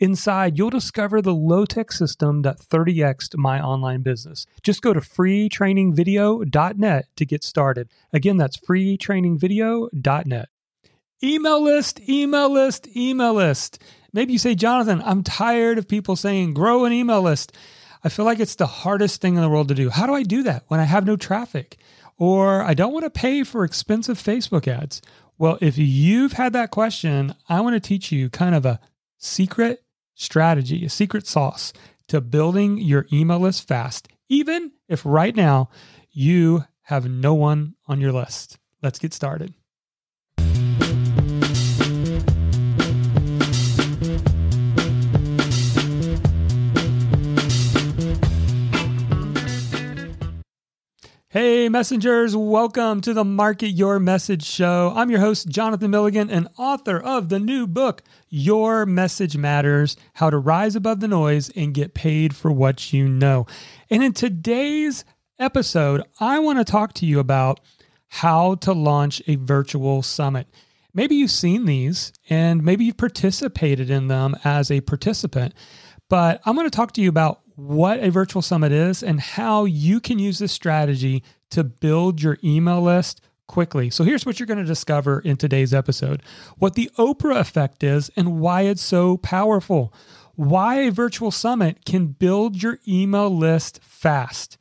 Inside, you'll discover the low tech system that 30xed my online business. Just go to freetrainingvideo.net to get started. Again, that's freetrainingvideo.net. Email list, email list, email list. Maybe you say, Jonathan, I'm tired of people saying grow an email list. I feel like it's the hardest thing in the world to do. How do I do that when I have no traffic? Or I don't want to pay for expensive Facebook ads. Well, if you've had that question, I want to teach you kind of a secret strategy, a secret sauce to building your email list fast, even if right now you have no one on your list. Let's get started. Hey, messengers, welcome to the Market Your Message Show. I'm your host, Jonathan Milligan, and author of the new book, Your Message Matters How to Rise Above the Noise and Get Paid for What You Know. And in today's episode, I want to talk to you about how to launch a virtual summit. Maybe you've seen these and maybe you've participated in them as a participant, but I'm going to talk to you about what a virtual summit is and how you can use this strategy to build your email list quickly. So here's what you're going to discover in today's episode what the Oprah effect is and why it's so powerful, why a virtual summit can build your email list fast,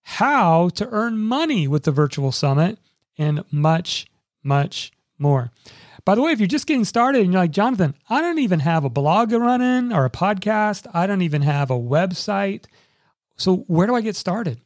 how to earn money with the virtual summit, and much, much more. By the way, if you're just getting started and you're like, Jonathan, I don't even have a blog running or a podcast, I don't even have a website. So, where do I get started?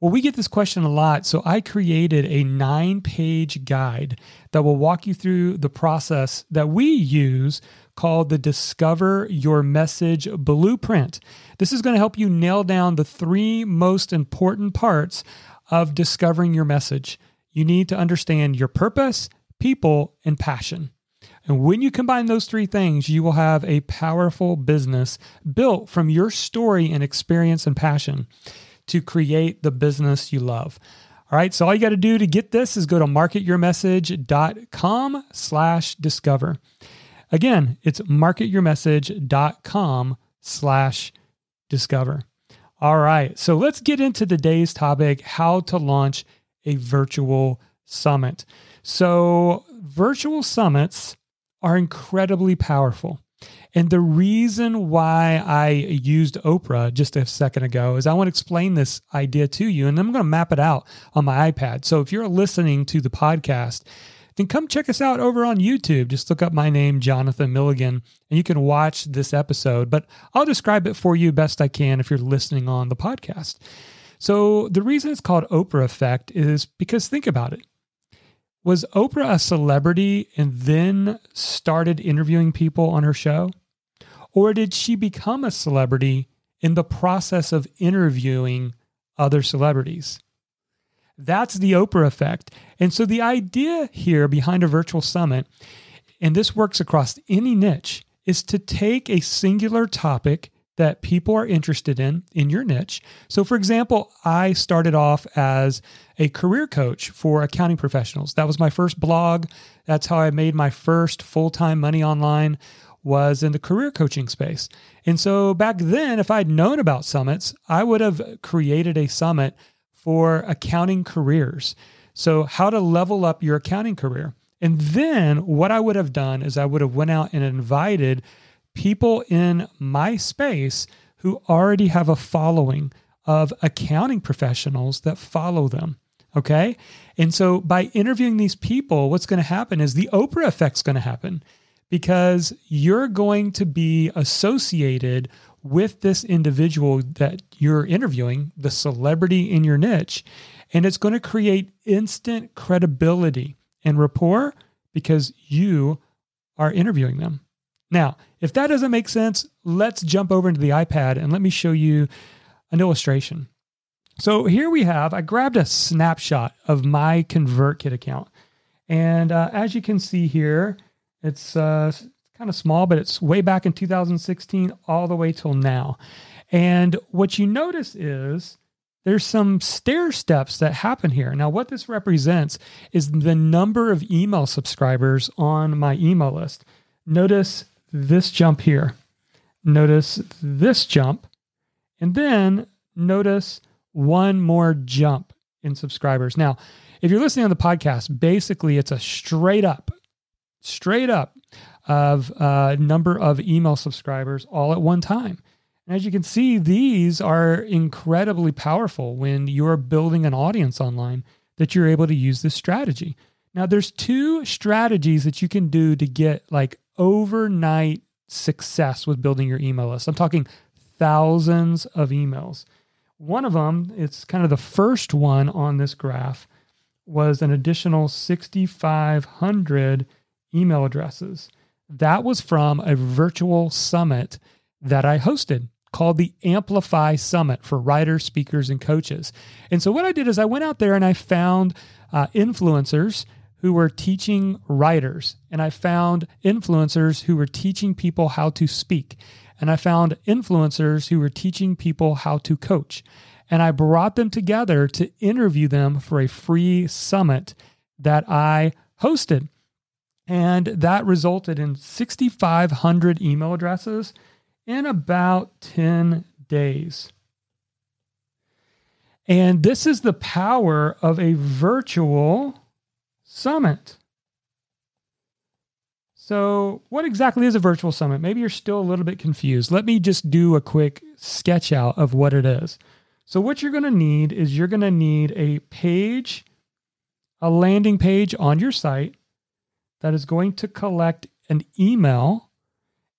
Well, we get this question a lot. So, I created a nine page guide that will walk you through the process that we use called the Discover Your Message Blueprint. This is going to help you nail down the three most important parts of discovering your message. You need to understand your purpose, people, and passion. And when you combine those three things, you will have a powerful business built from your story and experience and passion to create the business you love. All right, so all you got to do to get this is go to marketyourmessage.com slash discover. Again, it's marketyourmessage.com slash discover. All right, so let's get into today's topic how to launch a virtual summit. So, virtual summits are incredibly powerful. And the reason why I used Oprah just a second ago is I want to explain this idea to you, and I'm going to map it out on my iPad. So if you're listening to the podcast, then come check us out over on YouTube. Just look up my name, Jonathan Milligan, and you can watch this episode. But I'll describe it for you best I can if you're listening on the podcast. So the reason it's called Oprah Effect is because think about it. Was Oprah a celebrity and then started interviewing people on her show? Or did she become a celebrity in the process of interviewing other celebrities? That's the Oprah effect. And so the idea here behind a virtual summit, and this works across any niche, is to take a singular topic that people are interested in in your niche. So, for example, I started off as a career coach for accounting professionals. That was my first blog. That's how I made my first full time money online was in the career coaching space. And so back then, if I'd known about summits, I would have created a summit for accounting careers. So how to level up your accounting career. And then what I would have done is I would have went out and invited people in my space who already have a following of accounting professionals that follow them. Okay. And so by interviewing these people, what's going to happen is the Oprah effect's going to happen because you're going to be associated with this individual that you're interviewing, the celebrity in your niche, and it's going to create instant credibility and rapport because you are interviewing them. Now, if that doesn't make sense, let's jump over into the iPad and let me show you an illustration. So here we have, I grabbed a snapshot of my ConvertKit account. And uh, as you can see here, it's uh, kind of small, but it's way back in 2016 all the way till now. And what you notice is there's some stair steps that happen here. Now, what this represents is the number of email subscribers on my email list. Notice this jump here. Notice this jump. And then notice one more jump in subscribers. Now, if you're listening on the podcast, basically it's a straight up, straight up of a uh, number of email subscribers all at one time. And as you can see, these are incredibly powerful when you're building an audience online that you're able to use this strategy. Now, there's two strategies that you can do to get like overnight success with building your email list. I'm talking thousands of emails. One of them, it's kind of the first one on this graph, was an additional 6,500 email addresses. That was from a virtual summit that I hosted called the Amplify Summit for writers, speakers, and coaches. And so, what I did is I went out there and I found uh, influencers who were teaching writers, and I found influencers who were teaching people how to speak, and I found influencers who were teaching people how to coach. And I brought them together to interview them for a free summit that I hosted. And that resulted in 6,500 email addresses in about 10 days. And this is the power of a virtual summit. So, what exactly is a virtual summit? Maybe you're still a little bit confused. Let me just do a quick sketch out of what it is. So, what you're going to need is you're going to need a page, a landing page on your site that is going to collect an email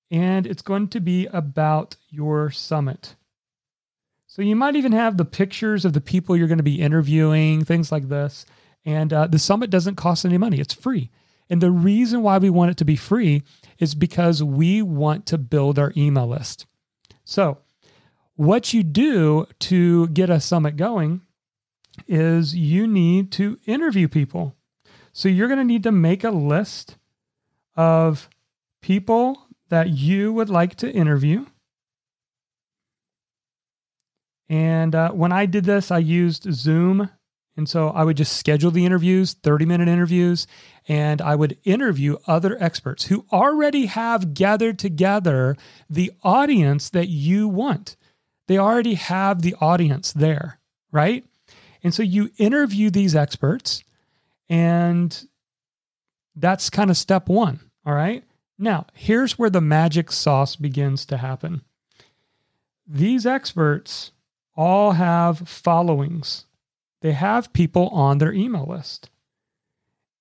and it's going to be about your summit. So you might even have the pictures of the people you're going to be interviewing, things like this. And uh, the summit doesn't cost any money, it's free. And the reason why we want it to be free is because we want to build our email list. So, what you do to get a summit going is you need to interview people. So you're going to need to make a list of people that you would like to interview. And uh, when I did this, I used Zoom. And so I would just schedule the interviews, 30 minute interviews, and I would interview other experts who already have gathered together the audience that you want. They already have the audience there, right? And so you interview these experts and that's kind of step one. All right. Now, here's where the magic sauce begins to happen. These experts all have followings, they have people on their email list.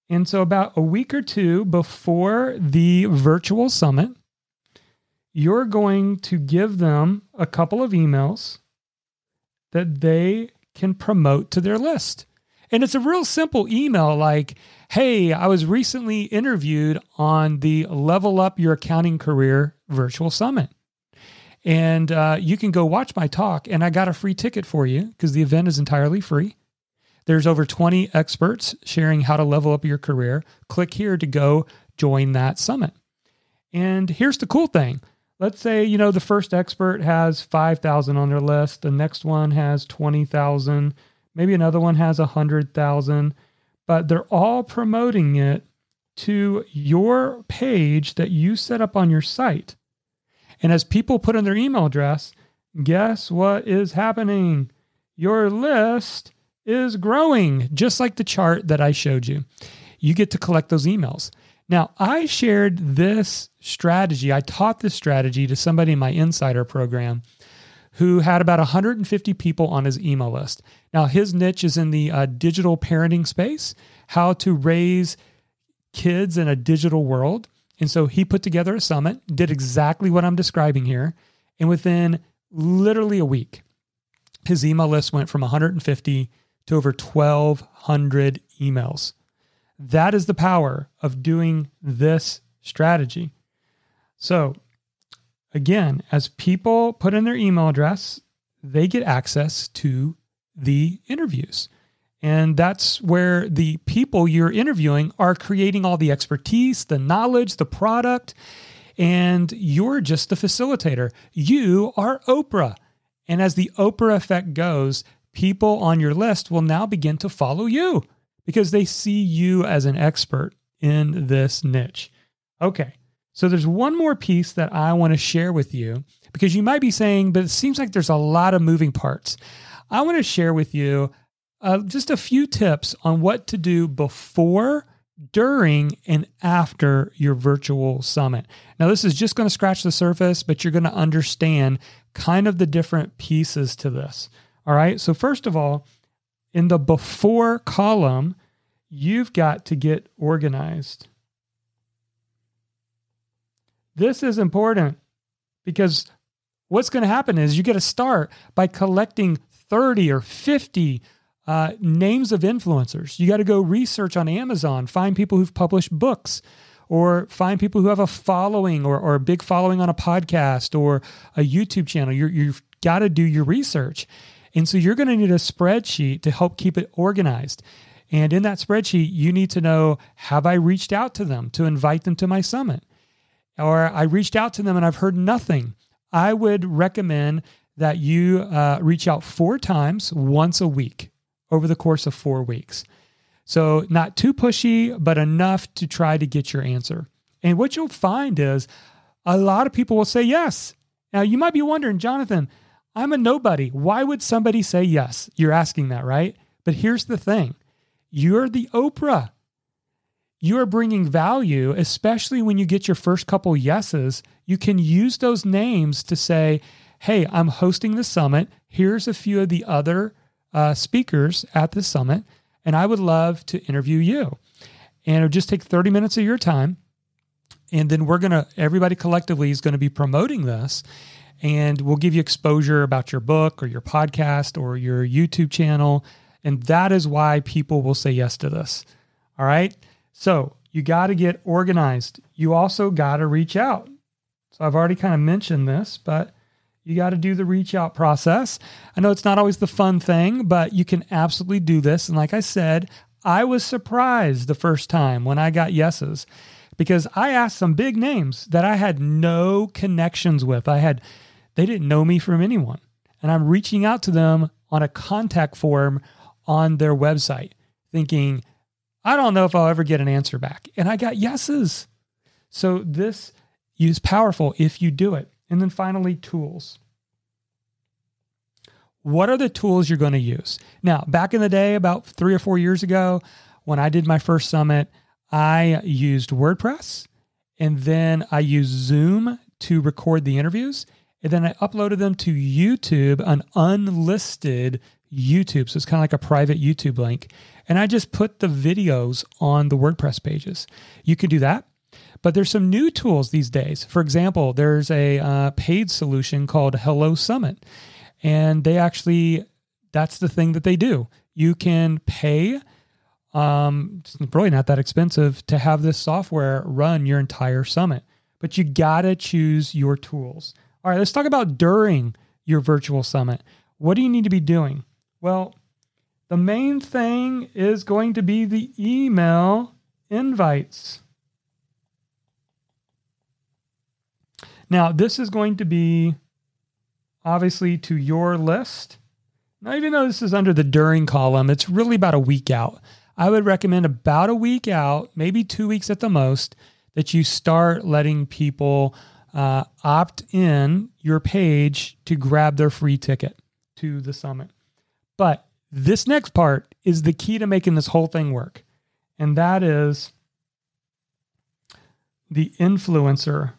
And so, about a week or two before the virtual summit, you're going to give them a couple of emails that they can promote to their list. And it's a real simple email like, hey, I was recently interviewed on the Level Up Your Accounting Career Virtual Summit. And uh, you can go watch my talk, and I got a free ticket for you because the event is entirely free. There's over 20 experts sharing how to level up your career. Click here to go join that summit. And here's the cool thing. Let's say, you know, the first expert has 5,000 on their list, the next one has 20,000, Maybe another one has hundred thousand, but they're all promoting it to your page that you set up on your site. And as people put in their email address, guess what is happening? Your list is growing, just like the chart that I showed you. You get to collect those emails. Now, I shared this strategy, I taught this strategy to somebody in my insider program who had about 150 people on his email list. Now, his niche is in the uh, digital parenting space, how to raise kids in a digital world. And so he put together a summit, did exactly what I'm describing here. And within literally a week, his email list went from 150 to over 1,200 emails. That is the power of doing this strategy. So, again, as people put in their email address, they get access to the interviews. And that's where the people you're interviewing are creating all the expertise, the knowledge, the product, and you're just the facilitator. You are Oprah. And as the Oprah effect goes, people on your list will now begin to follow you because they see you as an expert in this niche. Okay. So there's one more piece that I want to share with you because you might be saying, but it seems like there's a lot of moving parts. I want to share with you uh, just a few tips on what to do before, during, and after your virtual summit. Now, this is just going to scratch the surface, but you're going to understand kind of the different pieces to this. All right. So, first of all, in the before column, you've got to get organized. This is important because what's going to happen is you get to start by collecting 30 or 50 uh, names of influencers. You got to go research on Amazon, find people who've published books, or find people who have a following or, or a big following on a podcast or a YouTube channel. you you've got to do your research. And so you're going to need a spreadsheet to help keep it organized. And in that spreadsheet, you need to know have I reached out to them to invite them to my summit? Or I reached out to them and I've heard nothing. I would recommend that you uh, reach out four times once a week over the course of four weeks. So, not too pushy, but enough to try to get your answer. And what you'll find is a lot of people will say yes. Now, you might be wondering, Jonathan, I'm a nobody. Why would somebody say yes? You're asking that, right? But here's the thing you're the Oprah. You are bringing value, especially when you get your first couple yeses. You can use those names to say, hey, I'm hosting the summit. Here's a few of the other uh, speakers at the summit, and I would love to interview you. And it'll just take 30 minutes of your time. And then we're going to, everybody collectively is going to be promoting this. And we'll give you exposure about your book or your podcast or your YouTube channel. And that is why people will say yes to this. All right. So you got to get organized. You also got to reach out. So I've already kind of mentioned this, but you got to do the reach out process. I know it's not always the fun thing, but you can absolutely do this. And like I said, I was surprised the first time when I got yeses because I asked some big names that I had no connections with. I had, they didn't know me from anyone. And I'm reaching out to them on a contact form on their website, thinking, I don't know if I'll ever get an answer back. And I got yeses. So this is powerful if you do it. And then finally, tools. What are the tools you're going to use? Now, back in the day, about three or four years ago, when I did my first summit, I used WordPress and then I used Zoom to record the interviews. And then I uploaded them to YouTube, an unlisted YouTube. So it's kind of like a private YouTube link. And I just put the videos on the WordPress pages. You can do that. But there's some new tools these days. For example, there's a uh, paid solution called Hello Summit, and they actually that's the thing that they do. You can pay. Um, it's probably not that expensive to have this software run your entire summit, but you gotta choose your tools. All right, let's talk about during your virtual summit. What do you need to be doing? Well, the main thing is going to be the email invites. Now, this is going to be obviously to your list. Now, even though this is under the during column, it's really about a week out. I would recommend about a week out, maybe two weeks at the most, that you start letting people uh, opt in your page to grab their free ticket to the summit. But this next part is the key to making this whole thing work. And that is the influencer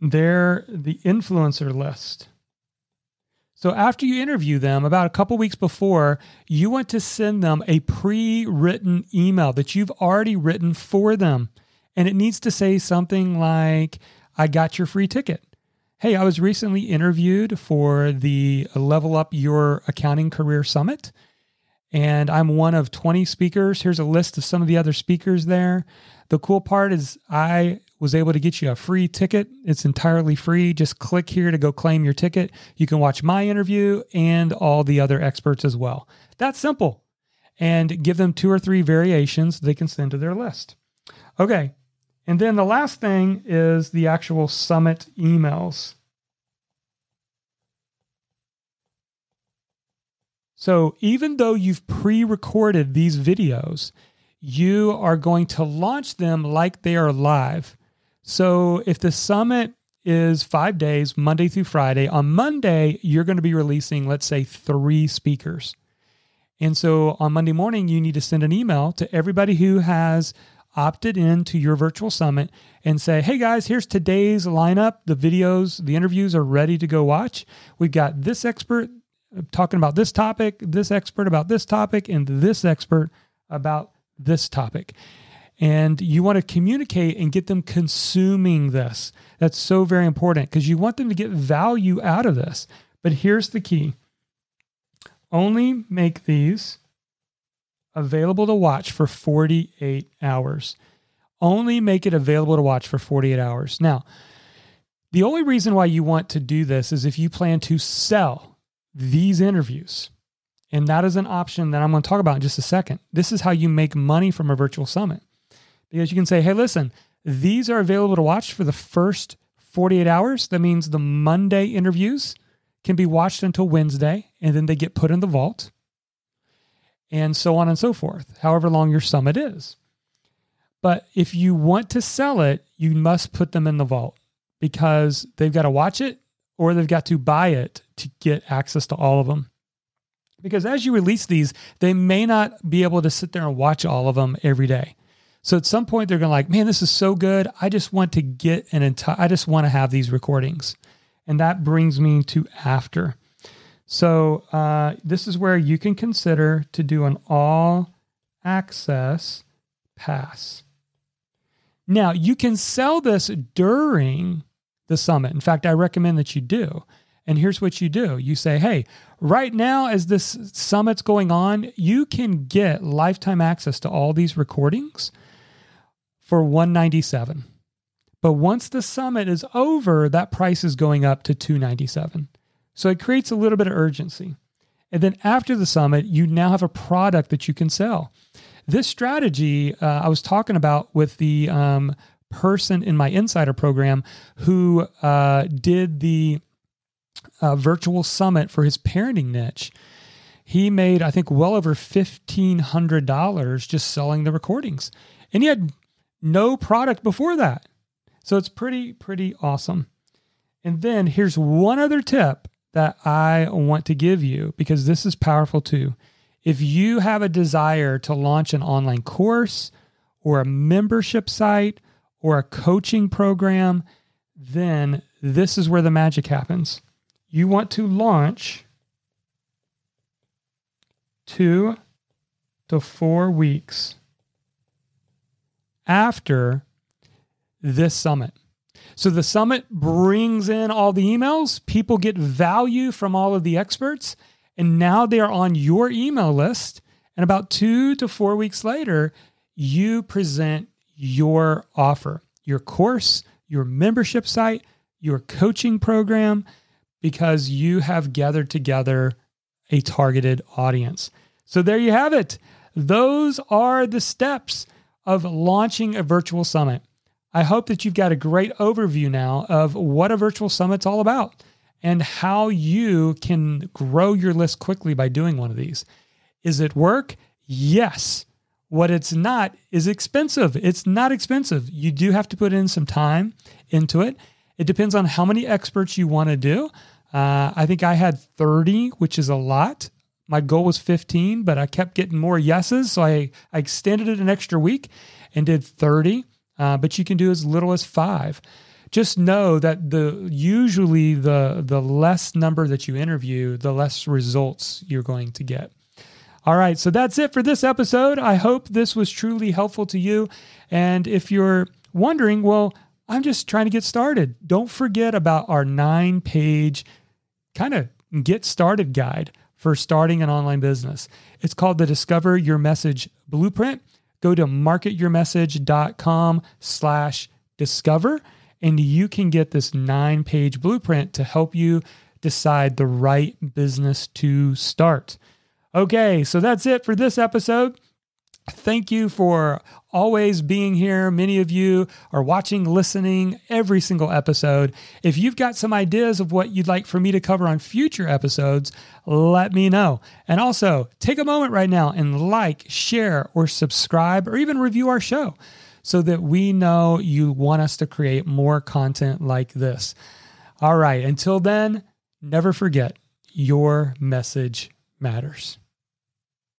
they're the influencer list. So after you interview them, about a couple weeks before, you want to send them a pre-written email that you've already written for them. And it needs to say something like, I got your free ticket. Hey, I was recently interviewed for the Level Up Your Accounting Career Summit, and I'm one of 20 speakers. Here's a list of some of the other speakers there. The cool part is I was able to get you a free ticket. It's entirely free. Just click here to go claim your ticket. You can watch my interview and all the other experts as well. That's simple. And give them two or three variations they can send to their list. Okay. And then the last thing is the actual summit emails. So even though you've pre recorded these videos, you are going to launch them like they are live. So if the summit is five days, Monday through Friday, on Monday, you're going to be releasing, let's say, three speakers. And so on Monday morning, you need to send an email to everybody who has opted in to your virtual summit and say, hey guys, here's today's lineup. The videos, the interviews are ready to go watch. We've got this expert talking about this topic, this expert about this topic, and this expert about this topic. And you want to communicate and get them consuming this. That's so very important because you want them to get value out of this. But here's the key only make these available to watch for 48 hours. Only make it available to watch for 48 hours. Now, the only reason why you want to do this is if you plan to sell these interviews. And that is an option that I'm going to talk about in just a second. This is how you make money from a virtual summit. Because you can say, hey, listen, these are available to watch for the first 48 hours. That means the Monday interviews can be watched until Wednesday, and then they get put in the vault, and so on and so forth, however long your summit is. But if you want to sell it, you must put them in the vault because they've got to watch it or they've got to buy it to get access to all of them. Because as you release these, they may not be able to sit there and watch all of them every day. So at some point they're going to like, man, this is so good. I just want to get an entire, I just want to have these recordings. And that brings me to after. So uh, this is where you can consider to do an all access pass. Now you can sell this during the summit. In fact, I recommend that you do. And here's what you do you say, hey, right now, as this summit's going on, you can get lifetime access to all these recordings for 197 but once the summit is over, that price is going up to 297. So it creates a little bit of urgency. And then after the summit, you now have a product that you can sell. This strategy uh, I was talking about with the um, person in my insider program who uh, did the uh, virtual summit for his parenting niche. He made, I think, well over $1,500 just selling the recordings. And he had no product before that. So it's pretty, pretty awesome. And then here's one other tip that I want to give you because this is powerful too. If you have a desire to launch an online course or a membership site or a coaching program, then this is where the magic happens. You want to launch two to four weeks after this summit. So the summit brings in all the emails, people get value from all of the experts, and now they are on your email list. And about two to four weeks later, you present your offer, your course, your membership site, your coaching program, because you have gathered together a targeted audience. So there you have it. Those are the steps of launching a virtual summit. I hope that you've got a great overview now of what a virtual summit's all about and how you can grow your list quickly by doing one of these. Is it work? Yes. What it's not is expensive. It's not expensive. You do have to put in some time into it. It depends on how many experts you want to do. Uh, I think I had 30, which is a lot. My goal was 15, but I kept getting more yeses. So I, I extended it an extra week and did 30 uh, but you can do as little as five. Just know that the usually the the less number that you interview, the less results you're going to get. All right, so that's it for this episode. I hope this was truly helpful to you. And if you're wondering, well, I'm just trying to get started. Don't forget about our nine page kind of get started guide for starting an online business. It's called the Discover Your Message Blueprint. Go to marketyourmessage.com slash discover and you can get this nine page blueprint to help you decide the right business to start. Okay, so that's it for this episode. Thank you for always being here. Many of you are watching, listening every single episode. If you've got some ideas of what you'd like for me to cover on future episodes, let me know. And also, take a moment right now and like, share, or subscribe, or even review our show so that we know you want us to create more content like this. All right, until then, never forget your message matters.